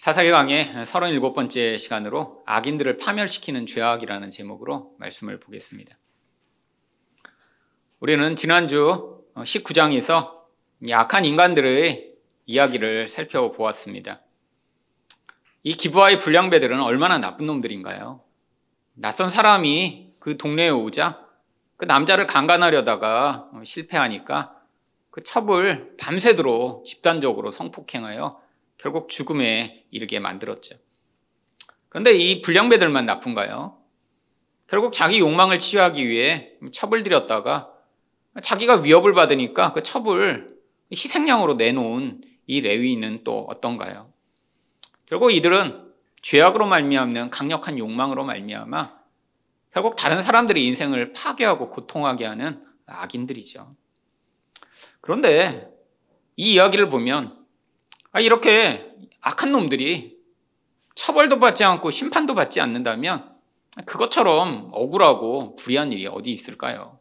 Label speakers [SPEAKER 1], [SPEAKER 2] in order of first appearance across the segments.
[SPEAKER 1] 사사기 강의 37번째 시간으로 악인들을 파멸시키는 죄악이라는 제목으로 말씀을 보겠습니다. 우리는 지난주 19장에서 약한 인간들의 이야기를 살펴보았습니다. 이 기부와의 불량배들은 얼마나 나쁜 놈들인가요? 낯선 사람이 그 동네에 오자 그 남자를 강간하려다가 실패하니까 그 첩을 밤새도록 집단적으로 성폭행하여 결국 죽음에 이르게 만들었죠. 그런데 이 불량배들만 나쁜가요? 결국 자기 욕망을 치유하기 위해 첩을 들였다가 자기가 위협을 받으니까 그 첩을 희생양으로 내놓은 이 레위인은 또 어떤가요? 결국 이들은 죄악으로 말미암는 강력한 욕망으로 말미암아 결국 다른 사람들의 인생을 파괴하고 고통하게 하는 악인들이죠. 그런데 이 이야기를 보면 아, 이렇게 악한 놈들이 처벌도 받지 않고 심판도 받지 않는다면 그것처럼 억울하고 불의한 일이 어디 있을까요?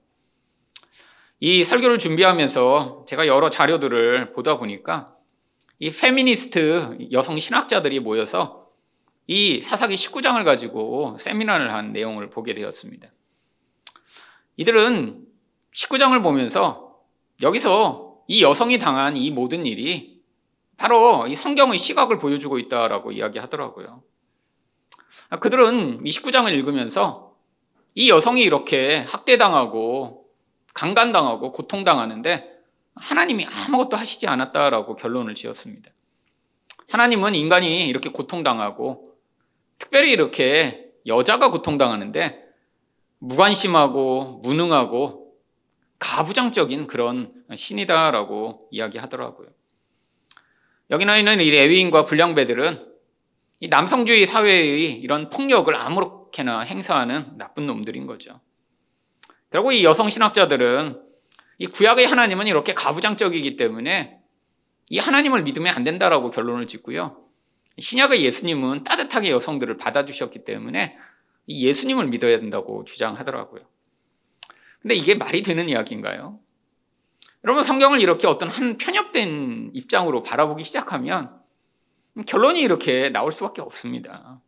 [SPEAKER 1] 이 설교를 준비하면서 제가 여러 자료들을 보다 보니까 이 페미니스트 여성 신학자들이 모여서 이 사사기 19장을 가지고 세미나를 한 내용을 보게 되었습니다. 이들은 19장을 보면서 여기서 이 여성이 당한 이 모든 일이 바로 이 성경의 시각을 보여주고 있다라고 이야기하더라고요. 그들은 이 19장을 읽으면서 이 여성이 이렇게 학대당하고 강간당하고 고통당하는데 하나님이 아무것도 하시지 않았다라고 결론을 지었습니다. 하나님은 인간이 이렇게 고통당하고 특별히 이렇게 여자가 고통당하는데 무관심하고 무능하고 가부장적인 그런 신이다라고 이야기하더라고요. 여기 나 있는 이 레위인과 불량배들은 이 남성주의 사회의 이런 폭력을 아무렇게나 행사하는 나쁜 놈들인 거죠. 결국 이 여성 신학자들은 이 구약의 하나님은 이렇게 가부장적이기 때문에 이 하나님을 믿으면 안 된다라고 결론을 짓고요. 신약의 예수님은 따뜻하게 여성들을 받아주셨기 때문에 이 예수님을 믿어야 된다고 주장하더라고요. 근데 이게 말이 되는 이야기인가요? 여러분 성경을 이렇게 어떤 한 편협된 입장으로 바라보기 시작하면 결론이 이렇게 나올 수밖에 없습니다.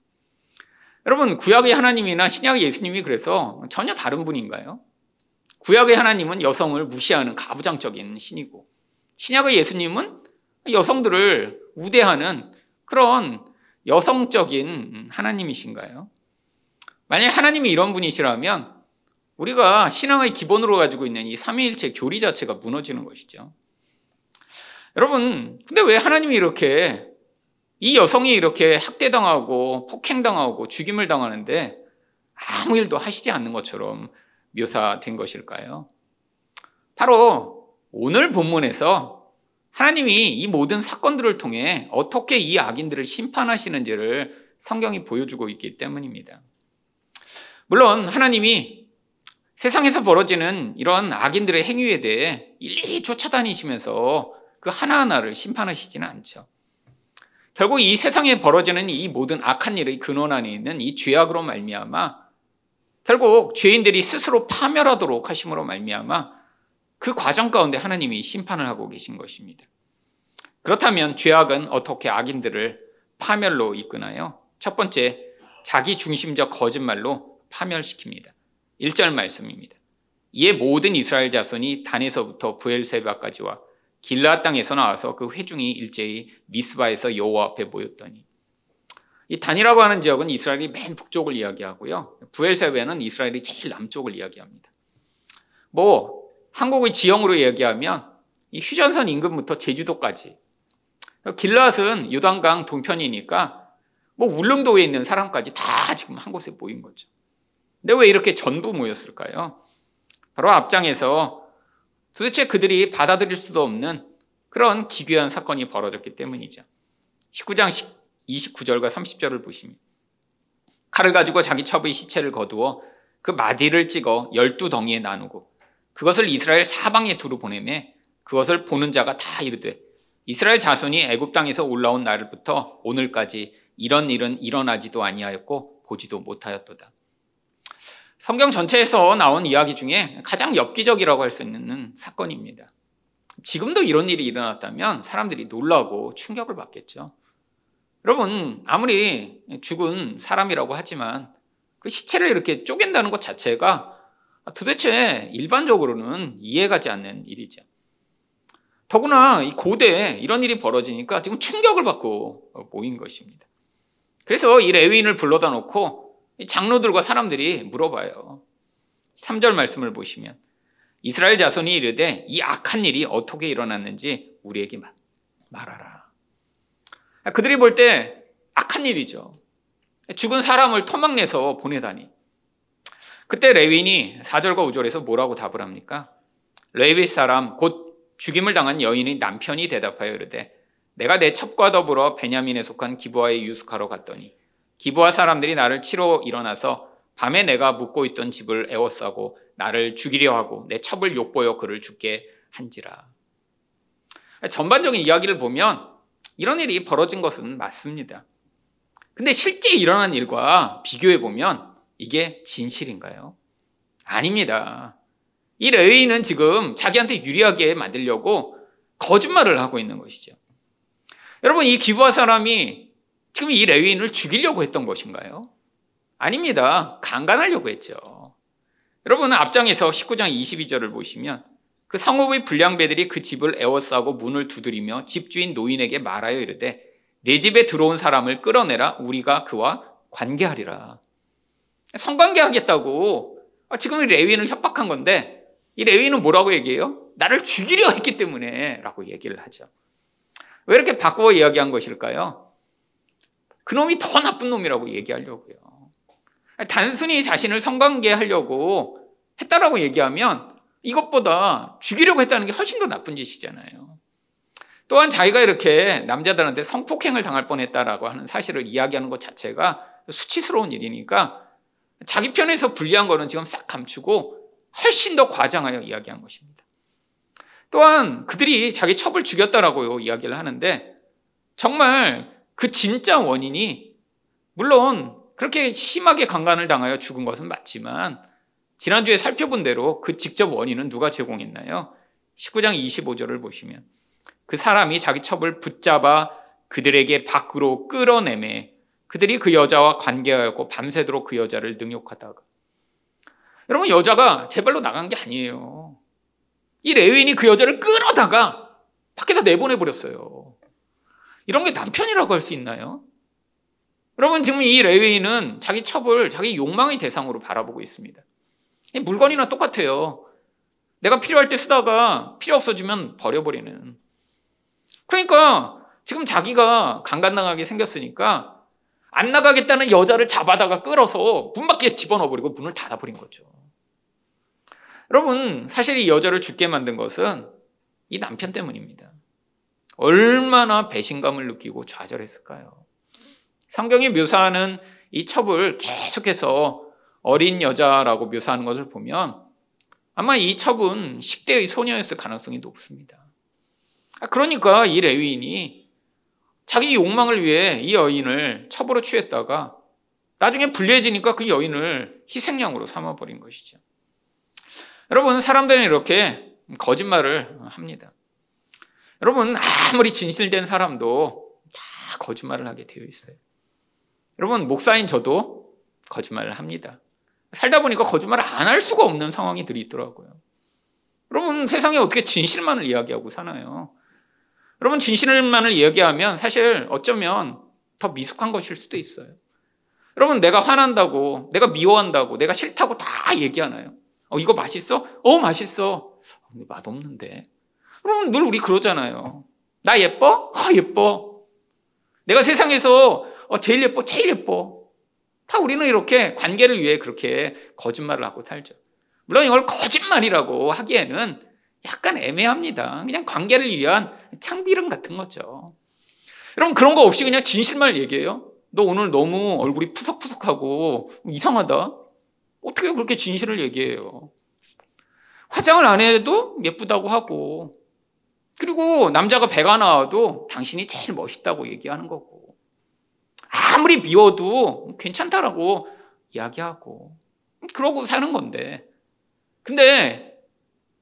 [SPEAKER 1] 여러분 구약의 하나님이나 신약의 예수님이 그래서 전혀 다른 분인가요? 구약의 하나님은 여성을 무시하는 가부장적인 신이고 신약의 예수님은 여성들을 우대하는 그런 여성적인 하나님이신가요? 만약 하나님이 이런 분이시라면 우리가 신앙의 기본으로 가지고 있는 이 삼위일체 교리 자체가 무너지는 것이죠. 여러분, 근데 왜 하나님이 이렇게 이 여성이 이렇게 학대당하고 폭행당하고 죽임을 당하는데 아무 일도 하시지 않는 것처럼 묘사된 것일까요? 바로 오늘 본문에서 하나님이 이 모든 사건들을 통해 어떻게 이 악인들을 심판하시는지를 성경이 보여주고 있기 때문입니다. 물론 하나님이 세상에서 벌어지는 이런 악인들의 행위에 대해 일일이 쫓아다니시면서 그 하나하나를 심판하시지는 않죠. 결국 이 세상에 벌어지는 이 모든 악한 일의 근원 안에 있는 이 죄악으로 말미암아 결국 죄인들이 스스로 파멸하도록 하심으로 말미암아 그 과정 가운데 하나님이 심판을 하고 계신 것입니다. 그렇다면 죄악은 어떻게 악인들을 파멸로 이끄나요? 첫 번째, 자기 중심적 거짓말로 파멸시킵니다. 1절 말씀입니다. 이에 모든 이스라엘 자손이 단에서부터 부엘세바까지와 길라 땅에서 나와서 그 회중이 일제히 미스바에서 여호와 앞에 모였더니 이 단이라고 하는 지역은 이스라엘이 맨 북쪽을 이야기하고요. 부엘세바는 이스라엘이 제일 남쪽을 이야기합니다. 뭐 한국의 지형으로 이야기하면 이 휴전선 인근부터 제주도까지 길랏은 요단강 동편이니까 뭐 울릉도에 있는 사람까지 다 지금 한 곳에 모인 거죠. 근데 왜 이렇게 전부 모였을까요? 바로 앞장에서 도대체 그들이 받아들일 수도 없는 그런 기괴한 사건이 벌어졌기 때문이죠. 19장 29절과 30절을 보시면 칼을 가지고 자기 첩의 시체를 거두어 그 마디를 찍어 열두 덩이에 나누고 그것을 이스라엘 사방에 두루 보내매 그것을 보는 자가 다 이르되 이스라엘 자손이 애굽 땅에서 올라온 날부터 오늘까지 이런 일은 일어나지도 아니하였고 보지도 못하였도다. 성경 전체에서 나온 이야기 중에 가장 엽기적이라고 할 수 있는 사건입니다. 지금도 이런 일이 일어났다면 사람들이 놀라고 충격을 받겠죠. 여러분, 아무리 죽은 사람이라고 하지만 그 시체를 이렇게 쪼갠다는 것 자체가 도대체 일반적으로는 이해가지 않는 일이죠. 더구나 이 고대에 이런 일이 벌어지니까 지금 충격을 받고 모인 것입니다. 그래서 이 레위인을 불러다 놓고 장로들과 사람들이 물어봐요. 3절 말씀을 보시면 이스라엘 자손이 이르되 이 악한 일이 어떻게 일어났는지 우리에게 말하라. 그들이 볼 때 악한 일이죠. 죽은 사람을 토막내서 보내다니. 그때 레윈이 4절과 5절에서 뭐라고 답을 합니까? 레위 사람 곧 죽임을 당한 여인의 남편이 대답하여 이르되 내가 내 첩과 더불어 베냐민에 속한 기부아에 유숙하러 갔더니 기부아 사람들이 나를 치러 일어나서 밤에 내가 묵고 있던 집을 에워싸고 나를 죽이려 하고 내 첩을 욕보여 그를 죽게 한지라. 전반적인 이야기를 보면 이런 일이 벌어진 것은 맞습니다. 근데 실제 일어난 일과 비교해 보면 이게 진실인가요? 아닙니다. 이 레위인은 지금 자기한테 유리하게 만들려고 거짓말을 하고 있는 것이죠. 여러분, 이 기부하 사람이 지금 이 레위인을 죽이려고 했던 것인가요? 아닙니다. 강간하려고 했죠. 여러분, 앞장에서 19장 22절을 보시면 그 성읍의 불량배들이 그 집을 에워싸고 문을 두드리며 집주인 노인에게 말하여 이르되 내 집에 들어온 사람을 끌어내라 우리가 그와 관계하리라. 성관계하겠다고 아, 지금 레위인을 협박한 건데 이 레위인은 뭐라고 얘기해요? 나를 죽이려 했기 때문에 라고 얘기를 하죠. 왜 이렇게 바꾸어 이야기한 것일까요? 그놈이 더 나쁜 놈이라고 얘기하려고요. 단순히 자신을 성관계 하려고 했다라고 얘기하면 이것보다 죽이려고 했다는 게 훨씬 더 나쁜 짓이잖아요. 또한 자기가 이렇게 남자들한테 성폭행을 당할 뻔했다라고 하는 사실을 이야기하는 것 자체가 수치스러운 일이니까 자기 편에서 불리한 거는 지금 싹 감추고 훨씬 더 과장하여 이야기한 것입니다. 또한 그들이 자기 첩을 죽였다라고 이야기를 하는데 정말 그 진짜 원인이 물론 그렇게 심하게 강간을 당하여 죽은 것은 맞지만 지난주에 살펴본 대로 그 직접 원인은 누가 제공했나요? 19장 25절을 보시면 그 사람이 자기 첩을 붙잡아 그들에게 밖으로 끌어내매 그들이 그 여자와 관계하였고 밤새도록 그 여자를 능욕하다가 여러분 여자가 제발로 나간 게 아니에요. 이 레위인이 그 여자를 끌어다가 밖에다 내보내 버렸어요. 이런 게 남편이라고 할 수 있나요? 여러분 지금 이 레위인은 자기 첩을 자기 욕망의 대상으로 바라보고 있습니다. 물건이나 똑같아요. 내가 필요할 때 쓰다가 필요 없어지면 버려버리는. 그러니까 지금 자기가 강간당하게 생겼으니까 안 나가겠다는 여자를 잡아다가 끌어서 문 밖에 집어넣어버리고 문을 닫아버린 거죠. 여러분, 사실 이 여자를 죽게 만든 것은 이 남편 때문입니다. 얼마나 배신감을 느끼고 좌절했을까요? 성경이 묘사하는 이 첩을 계속해서 어린 여자라고 묘사하는 것을 보면 아마 이 첩은 10대의 소녀였을 가능성이 높습니다. 아, 그러니까 이 레위인이 자기 욕망을 위해 이 여인을 첩으로 취했다가 나중에 불리해지니까 그 여인을 희생양으로 삼아버린 것이죠. 여러분, 사람들은 이렇게 거짓말을 합니다. 여러분, 아무리 진실된 사람도 다 거짓말을 하게 되어 있어요. 여러분, 목사인 저도 거짓말을 합니다. 살다 보니까 거짓말을 안 할 수가 없는 상황이 들이 있더라고요. 여러분, 세상에 어떻게 진실만을 이야기하고 사나요? 여러분, 진실만을 이야기하면 사실 어쩌면 더 미숙한 것일 수도 있어요. 여러분, 내가 화난다고, 내가 미워한다고, 내가 싫다고 다 얘기하나요? 어, 이거 맛있어? 어, 맛있어. 근데 맛 없는데. 여러분, 늘 우리 그러잖아요. 나 예뻐? 아, 예뻐. 내가 세상에서 어, 제일 예뻐, 제일 예뻐. 다 우리는 이렇게 관계를 위해 그렇게 거짓말을 하고 살죠. 물론 이걸 거짓말이라고 하기에는 약간 애매합니다. 그냥 관계를 위한 창비름 같은 거죠. 여러분 그런 거 없이 그냥 진실만 얘기해요. 너 오늘 너무 얼굴이 푸석푸석하고 이상하다. 어떻게 그렇게 진실을 얘기해요? 화장을 안 해도 예쁘다고 하고 그리고 남자가 배가 나와도 당신이 제일 멋있다고 얘기하는 거고 아무리 미워도 괜찮다라고 이야기하고 그러고 사는 건데 근데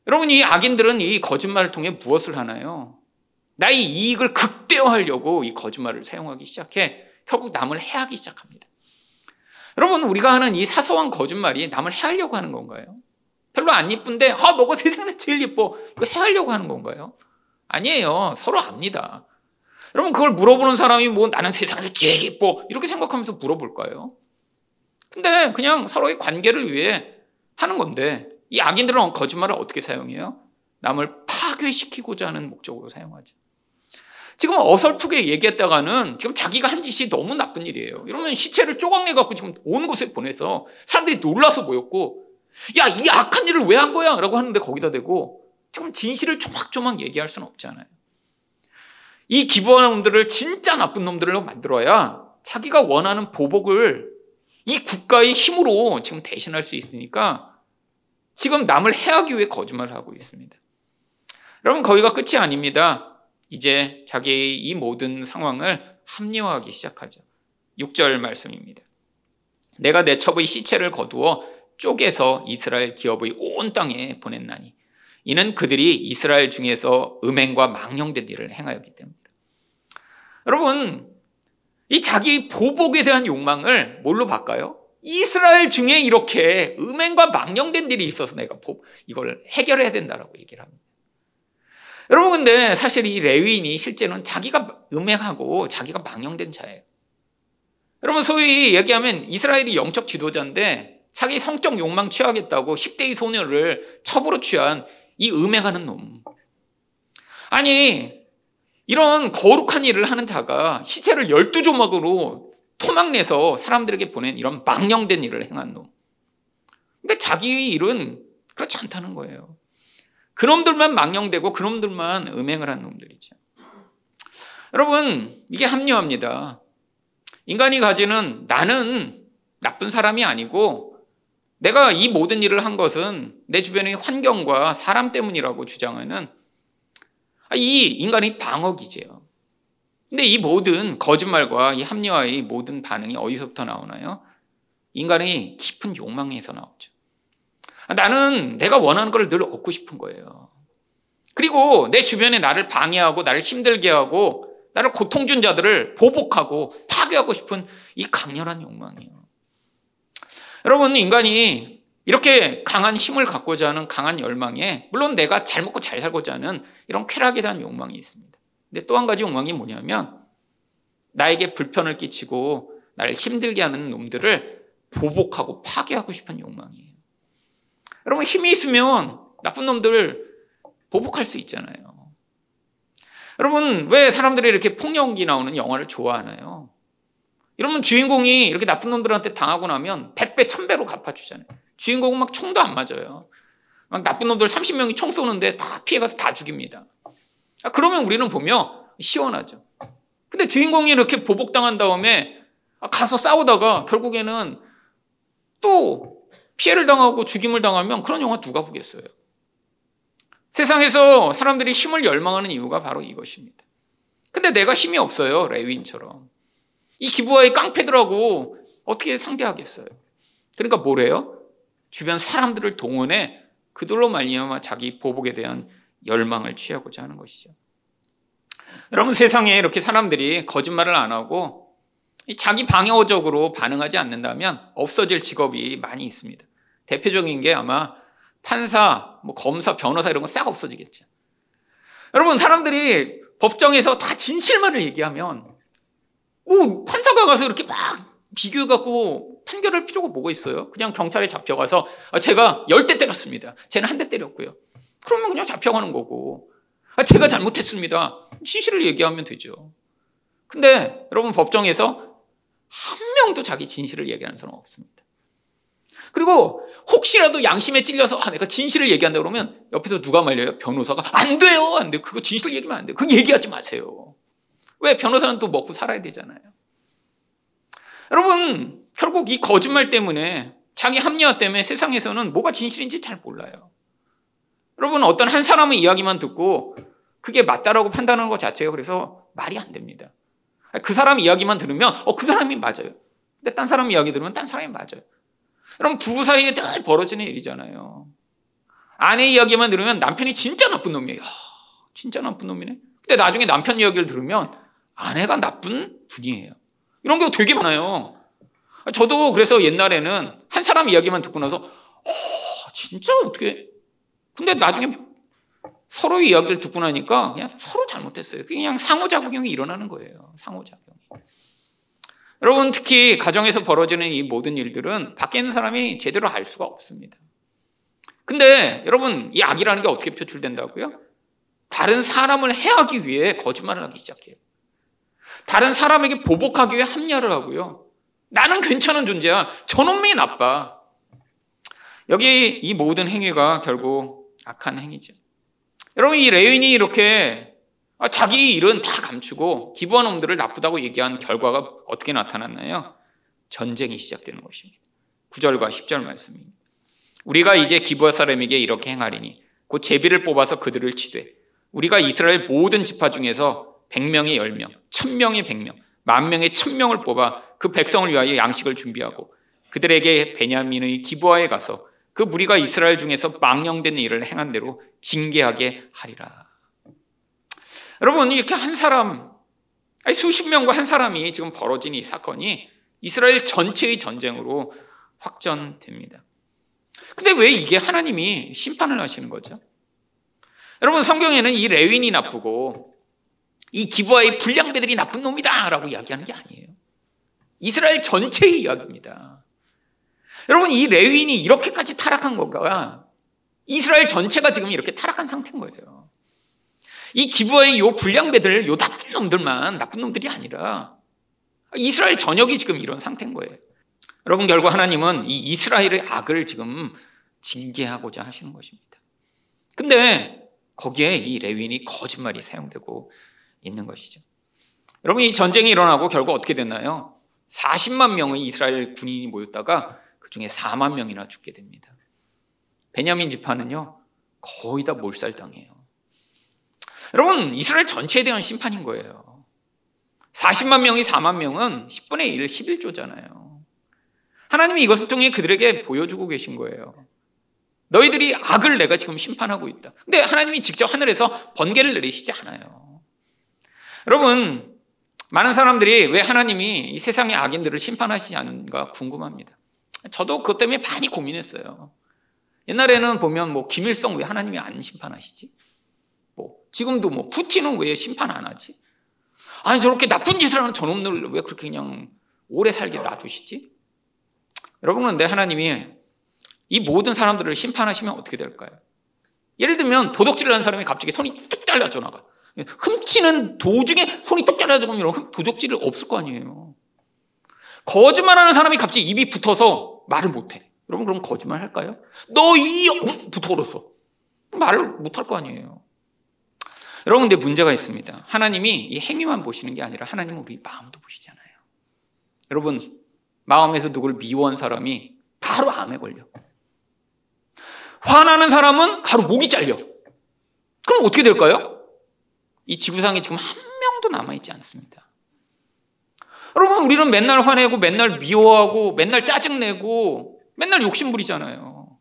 [SPEAKER 1] 여러분 이 악인들은 이 거짓말을 통해 무엇을 하나요? 나의 이익을 극대화하려고 이 거짓말을 사용하기 시작해 결국 남을 해하기 시작합니다. 여러분 우리가 하는 이 사소한 거짓말이 남을 해하려고 하는 건가요? 별로 안 이쁜데 아 너가 세상에서 제일 예뻐 이거 해하려고 하는 건가요? 아니에요. 서로 압니다. 여러분 그걸 물어보는 사람이 뭐 나는 세상에서 제일 예뻐 이렇게 생각하면서 물어볼까요? 근데 그냥 서로의 관계를 위해 하는 건데 이 악인들은 거짓말을 어떻게 사용해요? 남을 파괴시키고자 하는 목적으로 사용하죠. 지금 어설프게 얘기했다가는 지금 자기가 한 짓이 너무 나쁜 일이에요. 이러면 시체를 쪼각내 갖고 지금 온 곳에 보내서 사람들이 놀라서 모였고 야, 이 악한 일을 왜 한 거야? 라고 하는데 거기다 대고 지금 진실을 조막조막 얘기할 수는 없잖아요. 이 기부하는 놈들을 진짜 나쁜 놈들로 만들어야 자기가 원하는 보복을 이 국가의 힘으로 지금 대신할 수 있으니까 지금 남을 해하기 위해 거짓말을 하고 있습니다. 여러분, 거기가 끝이 아닙니다. 이제 자기의 이 모든 상황을 합리화하기 시작하죠. 6절 말씀입니다. 내가 내 첩의 시체를 거두어 쪼개서 이스라엘 기업의 온 땅에 보냈나니 이는 그들이 이스라엘 중에서 음행과 망령된 일을 행하였기 때문이다. 여러분, 이 자기 보복에 대한 욕망을 뭘로 바꿔요? 이스라엘 중에 이렇게 음행과 망령된 일이 있어서 내가 이걸 해결해야 된다라고 얘기를 합니다. 여러분 근데 사실 이 레위인이 실제는 자기가 음행하고 자기가 망령된 자예요. 여러분 소위 얘기하면 이스라엘이 영적 지도자인데 자기 성적 욕망 취하겠다고 10대의 소녀를 첩으로 취한 이 음행하는 놈. 아니 이런 거룩한 일을 하는 자가 시체를 12조막으로 토막내서 사람들에게 보낸 이런 망령된 일을 행한 놈. 근데 자기 일은 그렇지 않다는 거예요. 그놈들만 망령되고 그놈들만 음행을 한 놈들이죠. 여러분, 이게 합리화입니다. 인간이 가지는 나는 나쁜 사람이 아니고 내가 이 모든 일을 한 것은 내 주변의 환경과 사람 때문이라고 주장하는 이 인간의 방어 기제요. 근데 이 모든 거짓말과 이 합리화의 모든 반응이 어디서부터 나오나요? 인간의 깊은 욕망에서 나오죠. 나는 내가 원하는 걸 늘 얻고 싶은 거예요. 그리고 내 주변에 나를 방해하고 나를 힘들게 하고 나를 고통 준 자들을 보복하고 파괴하고 싶은 이 강렬한 욕망이에요. 여러분, 인간이 이렇게 강한 힘을 갖고자 하는 강한 열망에 물론 내가 잘 먹고 잘 살고자 하는 이런 쾌락에 대한 욕망이 있습니다. 근데 또 한 가지 욕망이 뭐냐면 나에게 불편을 끼치고 나를 힘들게 하는 놈들을 보복하고 파괴하고 싶은 욕망이에요. 여러분 힘이 있으면 나쁜 놈들 보복할 수 있잖아요. 여러분 왜 사람들이 이렇게 폭력이 나오는 영화를 좋아하나요? 이러면 주인공이 이렇게 나쁜 놈들한테 당하고 나면 100배, 1000배로 갚아주잖아요. 주인공은 막 총도 안 맞아요. 막 나쁜 놈들 30명이 총 쏘는데 다 피해가서 다 죽입니다. 아, 그러면 우리는 보면 시원하죠. 근데 주인공이 이렇게 보복당한 다음에 가서 싸우다가 결국에는 또 피해를 당하고 죽임을 당하면 그런 영화 누가 보겠어요? 세상에서 사람들이 힘을 열망하는 이유가 바로 이것입니다. 근데 내가 힘이 없어요. 레위인처럼. 이 기부와의 깡패들하고 어떻게 상대하겠어요? 그러니까 뭐래요? 주변 사람들을 동원해 그들로 말미암아 자기 보복에 대한 열망을 취하고자 하는 것이죠. 여러분 세상에 이렇게 사람들이 거짓말을 안 하고 자기 방어적으로 반응하지 않는다면 없어질 직업이 많이 있습니다. 대표적인 게 아마 판사, 뭐 검사, 변호사 이런 거싹 없어지겠죠. 여러분, 사람들이 법정에서 다 진실만을 얘기하면, 뭐, 판사가 가서 이렇게 막 비교해갖고 판결할 필요가 뭐가 있어요? 그냥 경찰에 잡혀가서, 아, 제가 열 대 때렸습니다. 쟤는 한 대 때렸고요. 그러면 그냥 잡혀가는 거고, 아, 제가 잘못했습니다. 진실을 얘기하면 되죠. 근데 여러분, 법정에서 한 명도 자기 진실을 얘기하는 사람 없습니다. 그리고 혹시라도 양심에 찔려서 아, 내가 진실을 얘기한다 그러면 옆에서 누가 말려요? 변호사가 안 돼요, 안 돼. 그거 진실 얘기면 안 돼. 그거 얘기하지 마세요. 왜 변호사는 또 먹고 살아야 되잖아요. 여러분 결국 이 거짓말 때문에 자기 합리화 때문에 세상에서는 뭐가 진실인지 잘 몰라요. 여러분 어떤 한 사람의 이야기만 듣고 그게 맞다라고 판단하는 것 자체가 그래서 말이 안 됩니다. 그 사람 이야기만 들으면 어 그 사람이 맞아요. 근데 딴 사람 이야기 들으면 딴 사람이 맞아요. 여러분 부부 사이에 늘 벌어지는 일이잖아요. 아내 이야기만 들으면 남편이 진짜 나쁜 놈이에요. 진짜 나쁜 놈이네. 근데 나중에 남편 이야기를 들으면 아내가 나쁜 분이에요. 이런 경우 되게 많아요. 저도 그래서 옛날에는 한 사람 이야기만 듣고 나서, 어, 진짜 어떻게. 근데 나중에 서로 이야기를 듣고 나니까 그냥 서로 잘못했어요. 그냥 상호작용이 일어나는 거예요. 상호작용이. 여러분, 특히 가정에서 벌어지는 이 모든 일들은 밖에 있는 사람이 제대로 알 수가 없습니다. 근데 여러분, 이 악이라는 게 어떻게 표출된다고요? 다른 사람을 해하기 위해 거짓말을 하기 시작해요. 다른 사람에게 보복하기 위해 합리화를 하고요. 나는 괜찮은 존재야. 저놈이 나빠. 여기 이 모든 행위가 결국 악한 행위죠. 여러분, 이 레윈이 이렇게 자기 일은 다 감추고 기부한 놈들을 나쁘다고 얘기한 결과가 어떻게 나타났나요? 전쟁이 시작되는 것입니다. 9절과 10절 말씀입니다. 우리가 이제 기부할 사람에게 이렇게 행하리니 곧 제비를 뽑아서 그들을 치되 우리가 이스라엘 모든 지파 중에서 100명이 10명, 1000명이 100명, 만 명의 1000명을 뽑아 그 백성을 위하여 양식을 준비하고 그들에게 베냐민의 기부하에 가서 그 무리가 이스라엘 중에서 망령된 일을 행한 대로 징계하게 하리라. 여러분 이렇게 한 사람, 수십 명과 한 사람이 지금 벌어진 이 사건이 이스라엘 전체의 전쟁으로 확전됩니다. 근데 왜 이게 하나님이 심판을 하시는 거죠? 여러분 성경에는 이 레윈이 나쁘고 이 기부하의 불량배들이 나쁜 놈이다 라고 이야기하는 게 아니에요. 이스라엘 전체의 이야기입니다. 여러분 이 레윈이 이렇게까지 타락한 거가 이스라엘 전체가 지금 이렇게 타락한 상태인 거예요. 이 기부하의 요 불량배들, 요 나쁜 놈들만 나쁜 놈들이 아니라 이스라엘 전역이 지금 이런 상태인 거예요. 여러분 결국 하나님은 이 이스라엘의 악을 지금 징계하고자 하시는 것입니다. 근데 거기에 이 레윈이 거짓말이 사용되고 있는 것이죠. 여러분 이 전쟁이 일어나고 결국 어떻게 됐나요? 40만 명의 이스라엘 군인이 모였다가 그 중에 4만 명이나 죽게 됩니다. 베냐민 지파는요 거의 다 몰살당해요. 여러분 이스라엘 전체에 대한 심판인 거예요. 40만 명이 4만 명은 10분의 1, 11조잖아요. 하나님이 이것을 통해 그들에게 보여주고 계신 거예요. 너희들이 악을 내가 지금 심판하고 있다. 근데 하나님이 직접 하늘에서 번개를 내리시지 않아요. 여러분, 많은 사람들이 왜 하나님이 이 세상의 악인들을 심판하시지 않는가 궁금합니다. 저도 그것 때문에 많이 고민했어요. 옛날에는 보면 뭐 김일성 왜 하나님이 안 심판하시지? 뭐 지금도 뭐 푸틴은 왜 심판 안 하지? 아니 저렇게 나쁜 짓을 하는 저놈들 왜 그렇게 그냥 오래 살게 놔두시지? 여러분 그런데 하나님이 이 모든 사람들을 심판하시면 어떻게 될까요? 예를 들면 도둑질을 하는 사람이 갑자기 손이 뚝 잘라져 나가. 훔치는 도중에 손이 뚝 잘라져 가면 도둑질을 없을 거 아니에요. 거짓말하는 사람이 갑자기 입이 붙어서 말을 못해. 여러분 그럼 거짓말 할까요? 너 이 붙어버렸어. 말을 못할 거 아니에요. 여러분 근데 문제가 있습니다. 하나님이 이 행위만 보시는 게 아니라 하나님은 우리 마음도 보시잖아요. 여러분 마음에서 누구를 미워한 사람이 바로 암에 걸려. 화나는 사람은 바로 목이 잘려. 그럼 어떻게 될까요? 이 지구상에 지금 한 명도 남아있지 않습니다. 여러분, 우리는 맨날 화내고, 맨날 미워하고, 맨날 짜증내고, 맨날 욕심부리잖아요.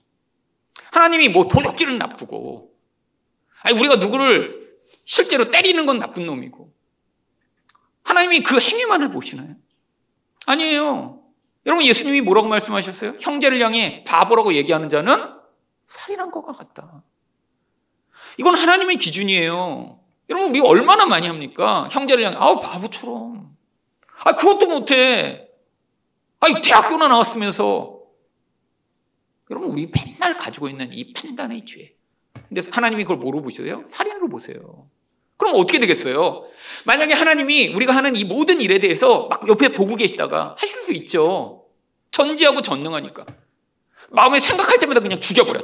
[SPEAKER 1] 하나님이 뭐 도둑질은 나쁘고, 아니, 우리가 누구를 실제로 때리는 건 나쁜 놈이고, 하나님이 그 행위만을 보시나요? 아니에요. 여러분, 예수님이 뭐라고 말씀하셨어요? 형제를 향해 바보라고 얘기하는 자는 살인한 것과 같다. 이건 하나님의 기준이에요. 여러분, 우리 얼마나 많이 합니까? 형제를 향해, 아우, 바보처럼. 아, 그것도 못해. 아니, 대학교나 나왔으면서. 여러분, 우리 맨날 가지고 있는 이 판단의 죄. 근데 하나님이 그걸 뭐로 보셔요? 살인으로 보세요. 그럼 어떻게 되겠어요? 만약에 하나님이 우리가 하는 이 모든 일에 대해서 막 옆에 보고 계시다가 하실 수 있죠. 전지하고 전능하니까. 마음에 생각할 때마다 그냥 죽여버려.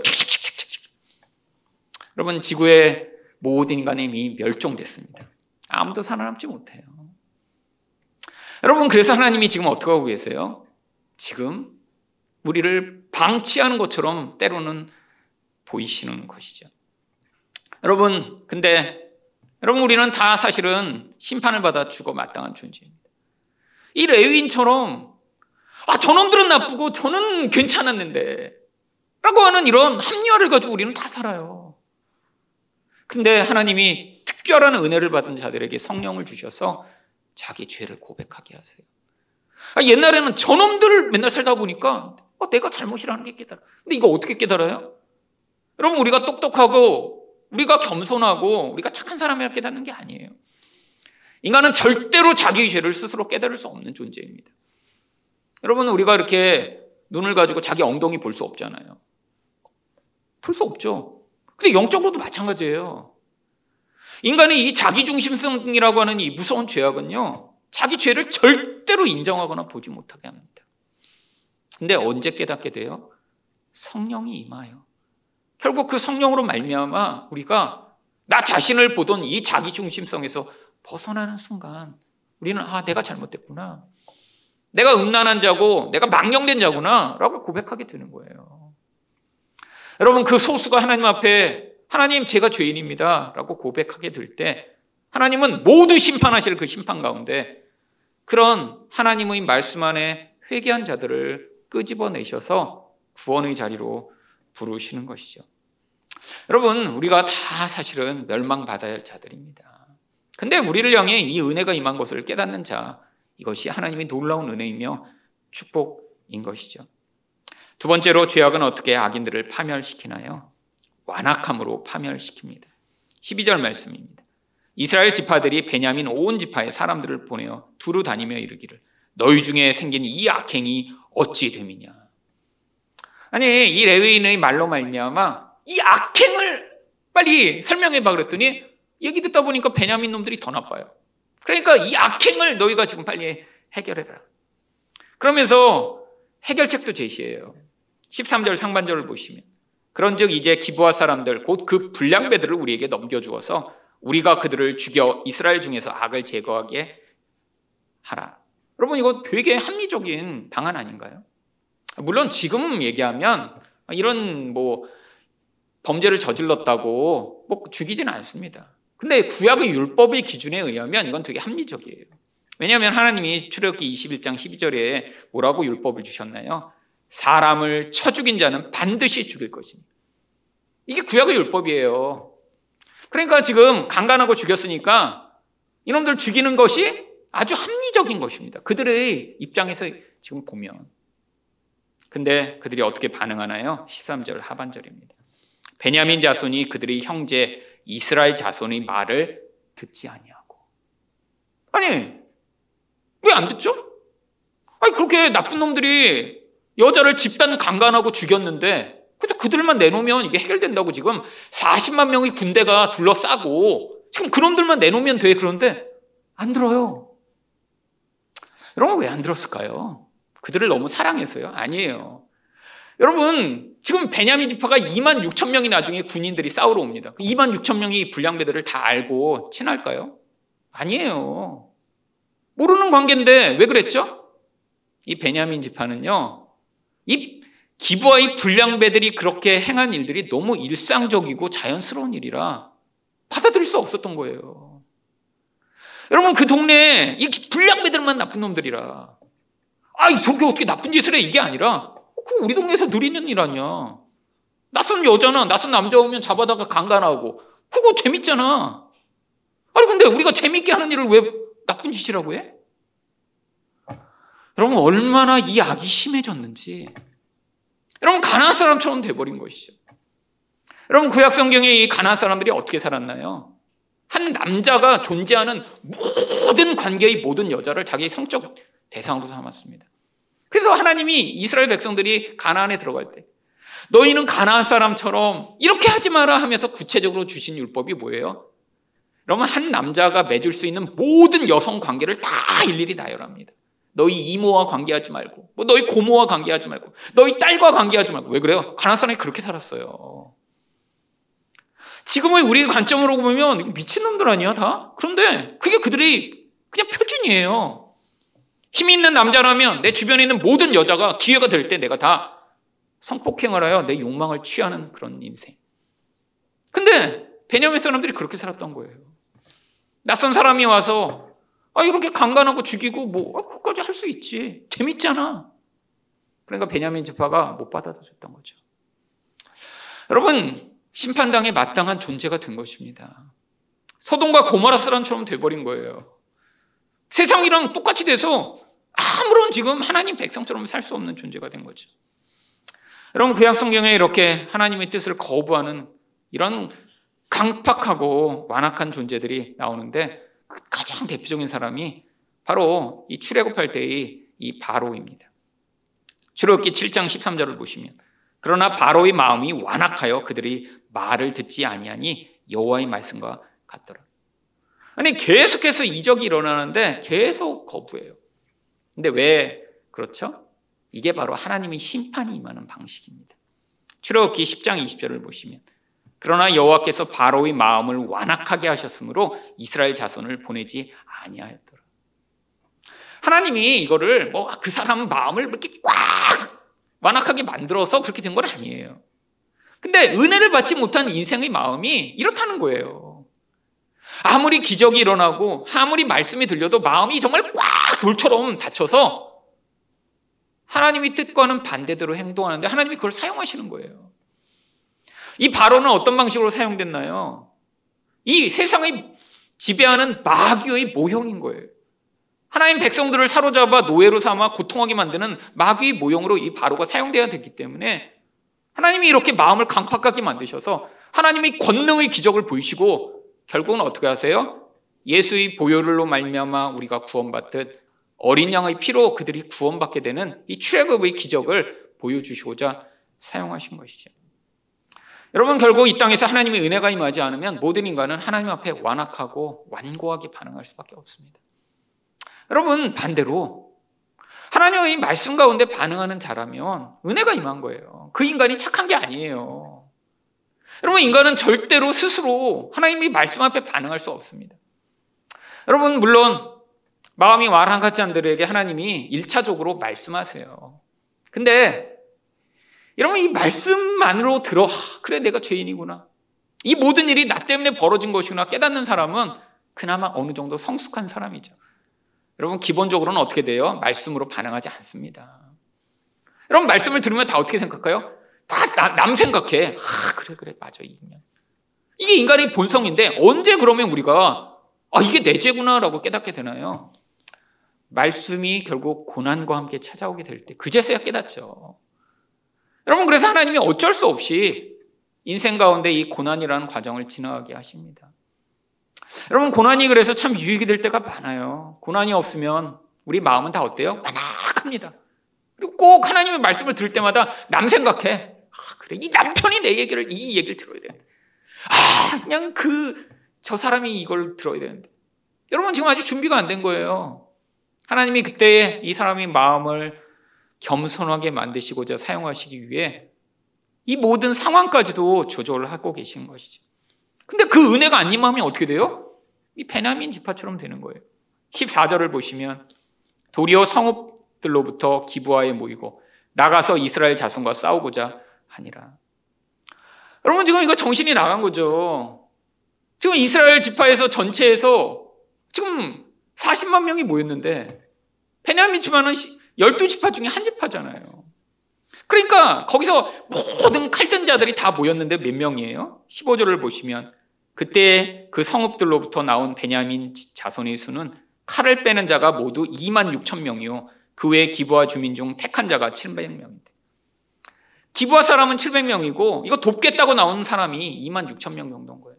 [SPEAKER 1] 여러분, 지구의 모든 인간이 이미 멸종됐습니다. 아무도 살아남지 못해요. 여러분, 그래서 하나님이 지금 어떻게 하고 계세요? 지금 우리를 방치하는 것처럼 때로는 보이시는 것이죠. 여러분, 근데 여러분, 우리는 다 사실은 심판을 받아 죽어 마땅한 존재입니다. 이 레위인처럼 아, 저놈들은 나쁘고 저는 괜찮았는데. 라고 하는 이런 합리화를 가지고 우리는 다 살아요. 근데 하나님이 특별한 은혜를 받은 자들에게 성령을 주셔서 자기 죄를 고백하게 하세요. 아, 옛날에는 저놈들 맨날 살다 보니까 어, 내가 잘못이라는 게 깨달아. 근데 이거 어떻게 깨달아요? 여러분 우리가 똑똑하고 우리가 겸손하고 우리가 착한 사람이라 깨닫는 게 아니에요. 인간은 절대로 자기 죄를 스스로 깨달을 수 없는 존재입니다. 여러분 우리가 이렇게 눈을 가지고 자기 엉덩이 볼 수 없잖아요. 볼 수 없죠. 근데 영적으로도 마찬가지예요. 인간의 이 자기중심성이라고 하는 이 무서운 죄악은요, 자기 죄를 절대로 인정하거나 보지 못하게 합니다. 근데 언제 깨닫게 돼요? 성령이 임하여. 결국 그 성령으로 말미암아 우리가 나 자신을 보던 이 자기중심성에서 벗어나는 순간 우리는 아 내가 잘못됐구나. 내가 음란한 자고 내가 망령된 자구나라고 고백하게 되는 거예요. 여러분 그 소수가 하나님 앞에 하나님 제가 죄인입니다라고 고백하게 될 때 하나님은 모두 심판하실 그 심판 가운데 그런 하나님의 말씀 안에 회개한 자들을 끄집어내셔서 구원의 자리로 부르시는 것이죠. 여러분, 우리가 다 사실은 멸망받아야 할 자들입니다. 근데 우리를 향해 이 은혜가 임한 것을 깨닫는 자, 이것이 하나님의 놀라운 은혜이며 축복인 것이죠. 두 번째로 죄악은 어떻게 악인들을 파멸시키나요? 완악함으로 파멸시킵니다. 12절 말씀입니다. 이스라엘 지파들이 베냐민 온 지파의 사람들을 보내어 두루 다니며 이르기를 너희 중에 생긴 이 악행이 어찌 됨이냐. 아니 이 레위인의 말로 말미암아 이 악행을 빨리 설명해 봐 그랬더니 얘기 듣다 보니까 베냐민 놈들이 더 나빠요. 그러니까 이 악행을 너희가 지금 빨리 해결해라. 그러면서 해결책도 제시해요. 13절 상반절을 보시면 그런즉 이제 기부하 사람들 곧 그 불량배들을 우리에게 넘겨 주어서 우리가 그들을 죽여 이스라엘 중에서 악을 제거하게 하라. 여러분 이거 되게 합리적인 방안 아닌가요? 물론 지금 얘기하면 이런 뭐 범죄를 저질렀다고 뭐 죽이지는 않습니다. 근데 구약의 율법의 기준에 의하면 이건 되게 합리적이에요. 왜냐하면 하나님이 출애굽기 21장 12절에 뭐라고 율법을 주셨나요? 사람을 쳐 죽인 자는 반드시 죽일 것입니다. 이게 구약의 율법이에요. 그러니까 지금 강간하고 죽였으니까 이놈들 죽이는 것이 아주 합리적인 것입니다. 그들의 입장에서 지금 보면. 근데 그들이 어떻게 반응하나요? 13절 하반절입니다. 베냐민 자손이 그들의 형제 이스라엘 자손의 말을 듣지 아니하고. 아니, 왜 안 듣죠? 아니, 그렇게 나쁜 놈들이 여자를 집단 강간하고 죽였는데 근데 그들만 내놓으면 이게 해결된다고 지금 40만 명의 군대가 둘러싸고 지금 그놈들만 내놓으면 돼. 그런데 안 들어요. 여러분 왜 안 들었을까요? 그들을 너무 사랑해서요? 아니에요. 여러분, 지금 베냐민 지파가 2만 6천 명이 나중에 군인들이 싸우러 옵니다. 2만 그 6천 명이 불량배들을 다 알고 친할까요? 아니에요. 모르는 관계인데 왜 그랬죠? 이 베냐민 지파는요, 이 기부와 이 불량배들이 그렇게 행한 일들이 너무 일상적이고 자연스러운 일이라 받아들일 수 없었던 거예요. 여러분 그 동네에 이 불량배들만 나쁜 놈들이라. 아, 저게 어떻게 나쁜 짓을 해? 이게 아니라 그 우리 동네에서 늘 있는 일 아니야. 낯선 여자나 낯선 남자 오면 잡아다가 강간하고 그거 재밌잖아. 아니 근데 우리가 재밌게 하는 일을 왜 나쁜 짓이라고 해? 여러분 얼마나 이 악이 심해졌는지 여러분 가나안 사람처럼 돼버린 것이죠. 여러분 구약 성경에 이 가나안 사람들이 어떻게 살았나요? 한 남자가 존재하는 모든 관계의 모든 여자를 자기 성적 대상으로 삼았습니다. 그래서 하나님이 이스라엘 백성들이 가나안에 들어갈 때 너희는 가나안 사람처럼 이렇게 하지 마라 하면서 구체적으로 주신 율법이 뭐예요? 그러면 한 남자가 맺을 수 있는 모든 여성 관계를 다 일일이 나열합니다. 너희 이모와 관계하지 말고, 뭐 너희 고모와 관계하지 말고, 너희 딸과 관계하지 말고. 왜 그래요? 가나안 사람이 그렇게 살았어요. 지금의 우리 관점으로 보면 미친놈들 아니야, 다? 그런데 그게 그들이 그냥 표준이에요. 힘이 있는 남자라면 내 주변에 있는 모든 여자가 기회가 될 때 내가 다 성폭행을 하여 내 욕망을 취하는 그런 인생. 근데 베냐민 사람들이 그렇게 살았던 거예요. 낯선 사람이 와서 아, 이렇게 강간하고 죽이고 뭐, 아, 그까지 할 수 있지. 재밌잖아. 그러니까 베냐민 지파가 못 받아들였던 거죠. 여러분, 심판당에 마땅한 존재가 된 것입니다. 소돔과 고모라 사람처럼 돼버린 거예요. 세상이랑 똑같이 돼서 아무런 지금 하나님 백성처럼 살 수 없는 존재가 된 거죠. 여러분 구약 성경에 이렇게 하나님의 뜻을 거부하는 이런 강팍하고 완악한 존재들이 나오는데 그 가장 대표적인 사람이 바로 이 출애굽할 때의 이 바로입니다. 출애굽기 7장 13절을 보시면 그러나 바로의 마음이 완악하여 그들이 말을 듣지 아니하니 여호와의 말씀과 같더라. 아니 계속해서 이적이 일어나는데 계속 거부해요. 근데 왜 그렇죠? 이게 바로 하나님의 심판이 임하는 방식입니다. 출애굽기 10장 20절을 보시면 그러나 여호와께서 바로의 마음을 완악하게 하셨으므로 이스라엘 자손을 보내지 아니하였더라. 하나님이 이거를 뭐 그 사람 마음을 이렇게 꽉 완악하게 만들어서 그렇게 된 건 아니에요. 근데 은혜를 받지 못한 인생의 마음이 이렇다는 거예요. 아무리 기적이 일어나고 아무리 말씀이 들려도 마음이 정말 꽉 돌처럼 닫혀서 하나님의 뜻과는 반대대로 행동하는데 하나님이 그걸 사용하시는 거예요. 이 바로는 어떤 방식으로 사용됐나요? 이 세상의 지배하는 마귀의 모형인 거예요. 하나님 백성들을 사로잡아 노예로 삼아 고통하게 만드는 마귀의 모형으로 이 바로가 사용되어야 됐기 때문에 하나님이 이렇게 마음을 강팍하게 만드셔서 하나님의 권능의 기적을 보이시고 결국은 어떻게 하세요? 예수의 보혈로 말미암아 우리가 구원받듯 어린 양의 피로 그들이 구원받게 되는 이 출애굽의 기적을 보여주시고자 사용하신 것이죠. 여러분 결국 이 땅에서 하나님의 은혜가 임하지 않으면 모든 인간은 하나님 앞에 완악하고 완고하게 반응할 수밖에 없습니다. 여러분 반대로 하나님의 말씀 가운데 반응하는 자라면 은혜가 임한 거예요. 그 인간이 착한 게 아니에요. 여러분 인간은 절대로 스스로 하나님의 말씀 앞에 반응할 수 없습니다. 여러분 물론 마음이 완한 같지 않들에게 하나님이 1차적으로 말씀하세요. 근데 여러분 이 말씀만으로 들어 그래 내가 죄인이구나. 이 모든 일이 나 때문에 벌어진 것이구나 깨닫는 사람은 그나마 어느 정도 성숙한 사람이죠. 여러분 기본적으로는 어떻게 돼요? 말씀으로 반응하지 않습니다. 여러분 말씀을 들으면 다 어떻게 생각해요? 다 남 생각해. 아 그래 그래 맞아 이게 이게 인간의 본성인데 언제 그러면 우리가 아 이게 내 죄구나라고 깨닫게 되나요? 말씀이 결국 고난과 함께 찾아오게 될 때 그제서야 깨닫죠. 여러분, 그래서 하나님이 어쩔 수 없이 인생 가운데 이 고난이라는 과정을 지나가게 하십니다. 여러분, 고난이 그래서 참 유익이 될 때가 많아요. 고난이 없으면 우리 마음은 다 어때요? 완악합니다. 그리고 꼭 하나님의 말씀을 들을 때마다 남 생각해. 아, 그래. 이 남편이 내 얘기를, 이 얘기를 들어야 돼. 아, 그냥 그, 저 사람이 이걸 들어야 되는데. 여러분, 지금 아직 준비가 안 된 거예요. 하나님이 그때 이 사람의 마음을 겸손하게 만드시고자 사용하시기 위해 이 모든 상황까지도 조절을 하고 계신 것이죠. 근데 그 은혜가 안 임하면 어떻게 돼요? 이 베나민 지파처럼 되는 거예요. 14절을 보시면 도리어 성읍들로부터 기부하에 모이고 나가서 이스라엘 자손과 싸우고자 하니라. 여러분 지금 이거 정신이 나간 거죠. 지금 이스라엘 지파에서 전체에서 지금 40만 명이 모였는데 베냐민 지파는 12지파 중에 한 지파잖아요. 그러니까 거기서 모든 칼든 자들이 다 모였는데 몇 명이에요? 15절을 보시면 그때 그 성읍들로부터 나온 베냐민 자손의 수는 칼을 빼는 자가 모두 2만 6천 명이요. 그 외에 기부와 주민 중 택한 자가 700명인데. 기부와 사람은 700명이고 이거 돕겠다고 나온 사람이 2만 6천 명 정도인 거예요.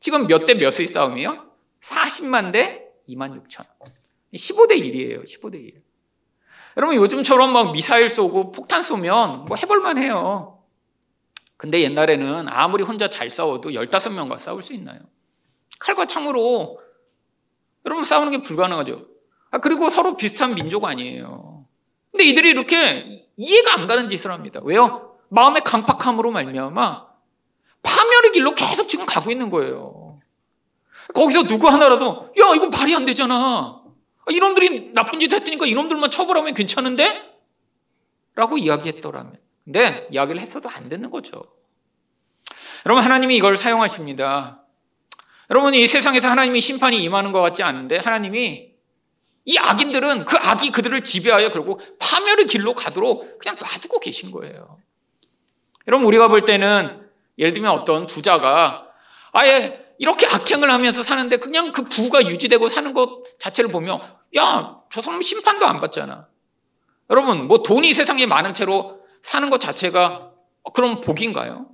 [SPEAKER 1] 지금 몇 대 몇의 싸움이에요? 40만 대 2만 6천. 15대 1이에요. 15대 1. 여러분 요즘처럼 막 미사일 쏘고 폭탄 쏘면 뭐 해볼만 해요. 근데 옛날에는 아무리 혼자 잘 싸워도 15명과 싸울 수 있나요? 칼과 창으로 여러분 싸우는 게 불가능하죠. 아, 그리고 서로 비슷한 민족 아니에요. 근데 이들이 이렇게 이해가 안 가는 짓을 합니다. 왜요? 마음의 강팍함으로 말미암아 파멸의 길로 계속 지금 가고 있는 거예요. 거기서 누구 하나라도 야 이거 말이 안 되잖아. 아, 이놈들이 나쁜 짓 했으니까 이놈들만 처벌하면 괜찮은데? 라고 이야기했더라면. 근데 이야기를 했어도 안 되는 거죠. 여러분, 하나님이 이걸 사용하십니다. 여러분, 이 세상에서 하나님이 심판이 임하는 것 같지 않은데 하나님이 이 악인들은 그 악이 그들을 지배하여 결국 파멸의 길로 가도록 그냥 놔두고 계신 거예요. 여러분, 우리가 볼 때는 예를 들면 어떤 부자가 아예 이렇게 악행을 하면서 사는데 그냥 그 부가 유지되고 사는 것 자체를 보면 야, 저 사람 심판도 안 받잖아. 여러분, 뭐 돈이 세상에 많은 채로 사는 것 자체가 그럼 복인가요?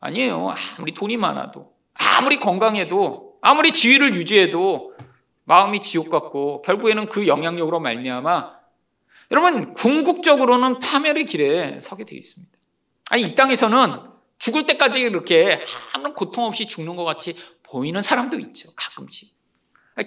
[SPEAKER 1] 아니에요. 아무리 돈이 많아도, 아무리 건강해도, 아무리 지위를 유지해도 마음이 지옥 같고 결국에는 그 영향력으로 말미암아 여러분 궁극적으로는 파멸의 길에 서게 되어 있습니다. 아니 이 땅에서는 죽을 때까지 이렇게 아무런 고통 없이 죽는 것 같이 보이는 사람도 있죠. 가끔씩.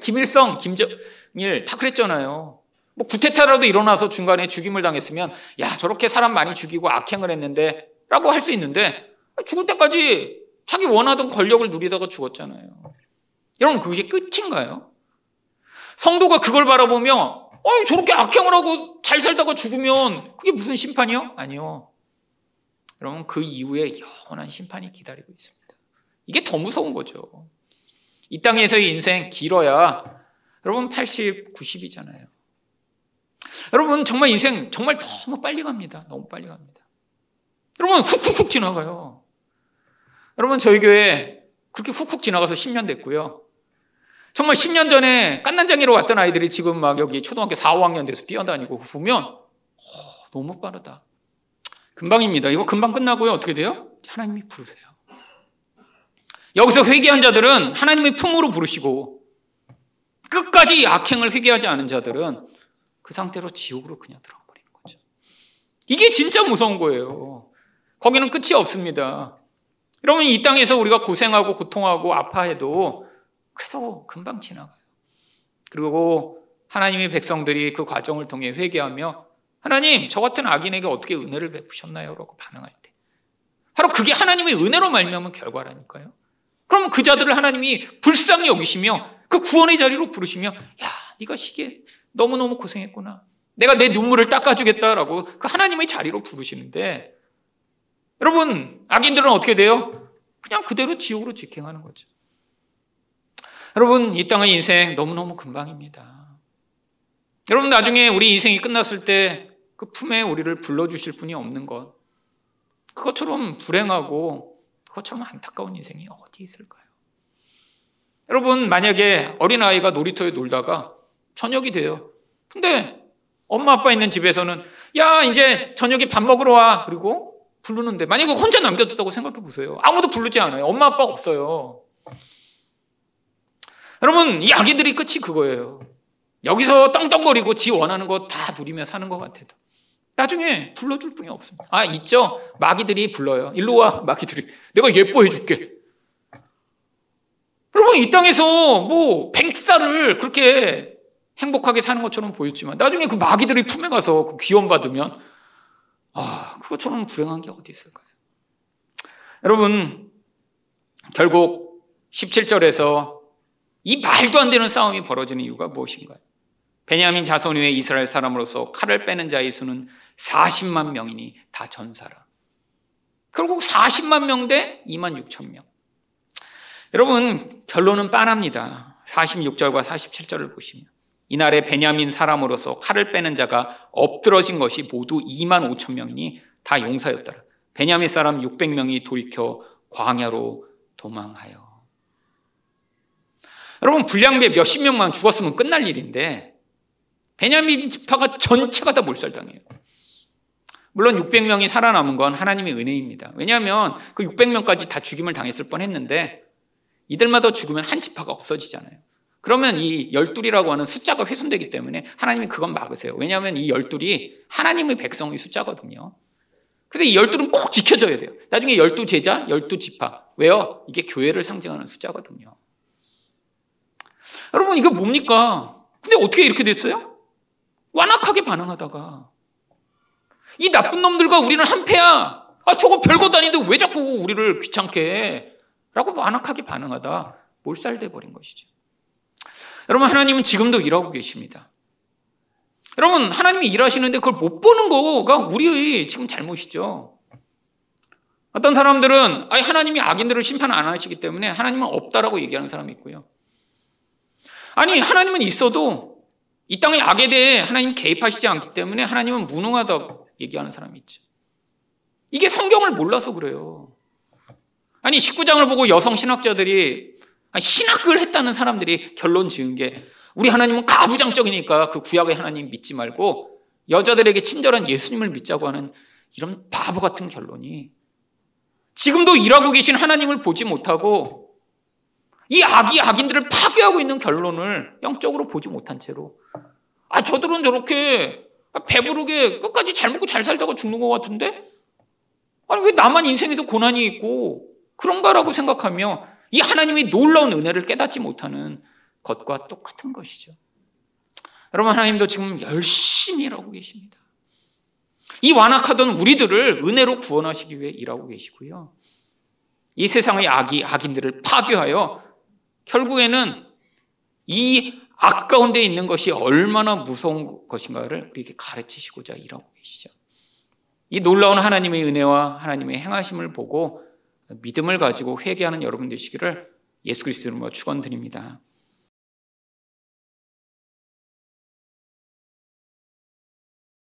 [SPEAKER 1] 김일성, 김정일 다 그랬잖아요. 뭐 구테타라도 일어나서 중간에 죽임을 당했으면 야 저렇게 사람 많이 죽이고 악행을 했는데 라고 할 수 있는데 죽을 때까지 자기 원하던 권력을 누리다가 죽었잖아요. 여러분 그게 끝인가요? 성도가 그걸 바라보며 어 저렇게 악행을 하고 잘 살다가 죽으면 그게 무슨 심판이요? 아니요. 여러분 그 이후에 영원한 심판이 기다리고 있습니다. 이게 더 무서운 거죠. 이 땅에서의 인생 길어야 여러분 80, 90이잖아요. 여러분 정말 인생 정말 너무 빨리 갑니다. 너무 빨리 갑니다. 여러분 훅훅훅 지나가요. 여러분 저희 교회 그렇게 훅훅 지나가서 10년 됐고요. 정말 10년 전에 깐난장이로 왔던 아이들이 지금 막 여기 초등학교 4, 5학년 돼서 뛰어다니고 보면 오, 너무 빠르다. 금방입니다. 이거 금방 끝나고요. 어떻게 돼요? 하나님이 부르세요. 여기서 회개한 자들은 하나님의 품으로 부르시고 끝까지 악행을 회개하지 않은 자들은 그 상태로 지옥으로 그냥 들어가 버리는 거죠. 이게 진짜 무서운 거예요. 거기는 끝이 없습니다. 여러분 이 땅에서 우리가 고생하고 고통하고 아파해도 그래도 금방 지나가요. 그리고 하나님의 백성들이 그 과정을 통해 회개하며 하나님 저 같은 악인에게 어떻게 은혜를 베푸셨나요? 라고 반응할 때 바로 그게 하나님의 은혜로 말미암은 결과라니까요. 그럼 그 자들을 하나님이 불쌍히 여기시며 그 구원의 자리로 부르시며 야 네가 시기에 너무너무 고생했구나. 내가 내 눈물을 닦아주겠다라고 그 하나님의 자리로 부르시는데 여러분 악인들은 어떻게 돼요? 그냥 그대로 지옥으로 직행하는 거죠. 여러분 이 땅의 인생 너무너무 금방입니다. 여러분 나중에 우리 인생이 끝났을 때 그 품에 우리를 불러주실 분이 없는 것 그것처럼 불행하고 그것처럼 안타까운 인생이 어디 있을까요? 여러분 만약에 어린아이가 놀이터에 놀다가 저녁이 돼요. 근데 엄마 아빠 있는 집에서는 야 이제 저녁에 밥 먹으러 와 그리고 부르는데 만약에 혼자 남겨뒀다고 생각해 보세요. 아무도 부르지 않아요. 엄마 아빠가 없어요. 여러분 이 아기들이 끝이 그거예요. 여기서 떵떵거리고 지 원하는 거 다 누리며 사는 것 같아도 나중에 불러줄 분이 없습니다. 아 있죠. 마귀들이 불러요. 일로 와 마귀들이. 내가 예뻐해 줄게. 여러분 이 땅에서 뭐 백살을 그렇게 행복하게 사는 것처럼 보였지만 나중에 그 마귀들이 품에 가서 그 귀염 받으면 아 그것처럼 불행한 게 어디 있을까요? 여러분 결국 17절에서 이 말도 안 되는 싸움이 벌어지는 이유가 무엇인가요? 베냐민 자손 위에 이스라엘 사람으로서 칼을 빼는 자의 수는 40만 명이니 다 전사라. 결국 40만 명 대 2만 6천 명. 여러분 결론은 빤합니다. 46절과 47절을 보시면 이날에 베냐민 사람으로서 칼을 빼는 자가 엎드러진 것이 모두 2만 5천 명이니 다 용사였더라. 베냐민 사람 600명이 돌이켜 광야로 도망하여. 여러분 불량배 몇십 명만 죽었으면 끝날 일인데 베냐민 지파가 전체가 다 몰살당해요. 물론 600명이 살아남은 건 하나님의 은혜입니다. 왜냐하면 그 600명까지 다 죽임을 당했을 뻔했는데 이들마다 죽으면 한 지파가 없어지잖아요. 그러면 이 열둘이라고 하는 숫자가 훼손되기 때문에 하나님이 그건 막으세요. 왜냐하면 이 열둘이 하나님의 백성의 숫자거든요. 그래서 이 열둘은 꼭 지켜져야 돼요. 나중에 열두 제자, 열두 지파. 왜요? 이게 교회를 상징하는 숫자거든요. 여러분, 이거 뭡니까? 근데 어떻게 이렇게 됐어요? 완악하게 반응하다가. 이 나쁜 놈들과 우리는 한패야. 아, 저거 별것도 아닌데 왜 자꾸 우리를 귀찮게 해? 라고 완악하게 반응하다 몰살돼 버린 것이죠. 여러분, 하나님은 지금도 일하고 계십니다. 여러분, 하나님이 일하시는데 그걸 못 보는 거가 우리의 지금 잘못이죠. 어떤 사람들은 아니 하나님이 악인들을 심판 안 하시기 때문에 하나님은 없다라고 얘기하는 사람이 있고요. 아니 하나님은 있어도 이 땅의 악에 대해 하나님 개입하시지 않기 때문에 하나님은 무능하다고 얘기하는 사람이 있죠. 이게 성경을 몰라서 그래요. 아니 19장을 보고 여성 신학자들이 신학을 했다는 사람들이 결론 지은 게 우리 하나님은 가부장적이니까 그 구약의 하나님 믿지 말고 여자들에게 친절한 예수님을 믿자고 하는 이런 바보 같은 결론이 지금도 일하고 계신 하나님을 보지 못하고 이 악이 악인들을 파괴하고 있는 결론을 영적으로 보지 못한 채로 아 저들은 저렇게 배부르게 끝까지 잘 먹고 잘 살다가 죽는 것 같은데 아니 왜 나만 인생에서 고난이 있고 그런가라고 생각하며 이 하나님의 놀라운 은혜를 깨닫지 못하는 것과 똑같은 것이죠. 여러분 하나님도 지금 열심히 일하고 계십니다. 이 완악하던 우리들을 은혜로 구원하시기 위해 일하고 계시고요. 이 세상의 악이 악인들을 파괴하여 결국에는 이 악 가운데 있는 것이 얼마나 무서운 것인가를 우리에게 가르치시고자 일하고 계시죠. 이 놀라운 하나님의 은혜와 하나님의 행하심을 보고 믿음을 가지고 회개하는 여러분 되시기를 예수 그리스도 이름으로 축원드립니다.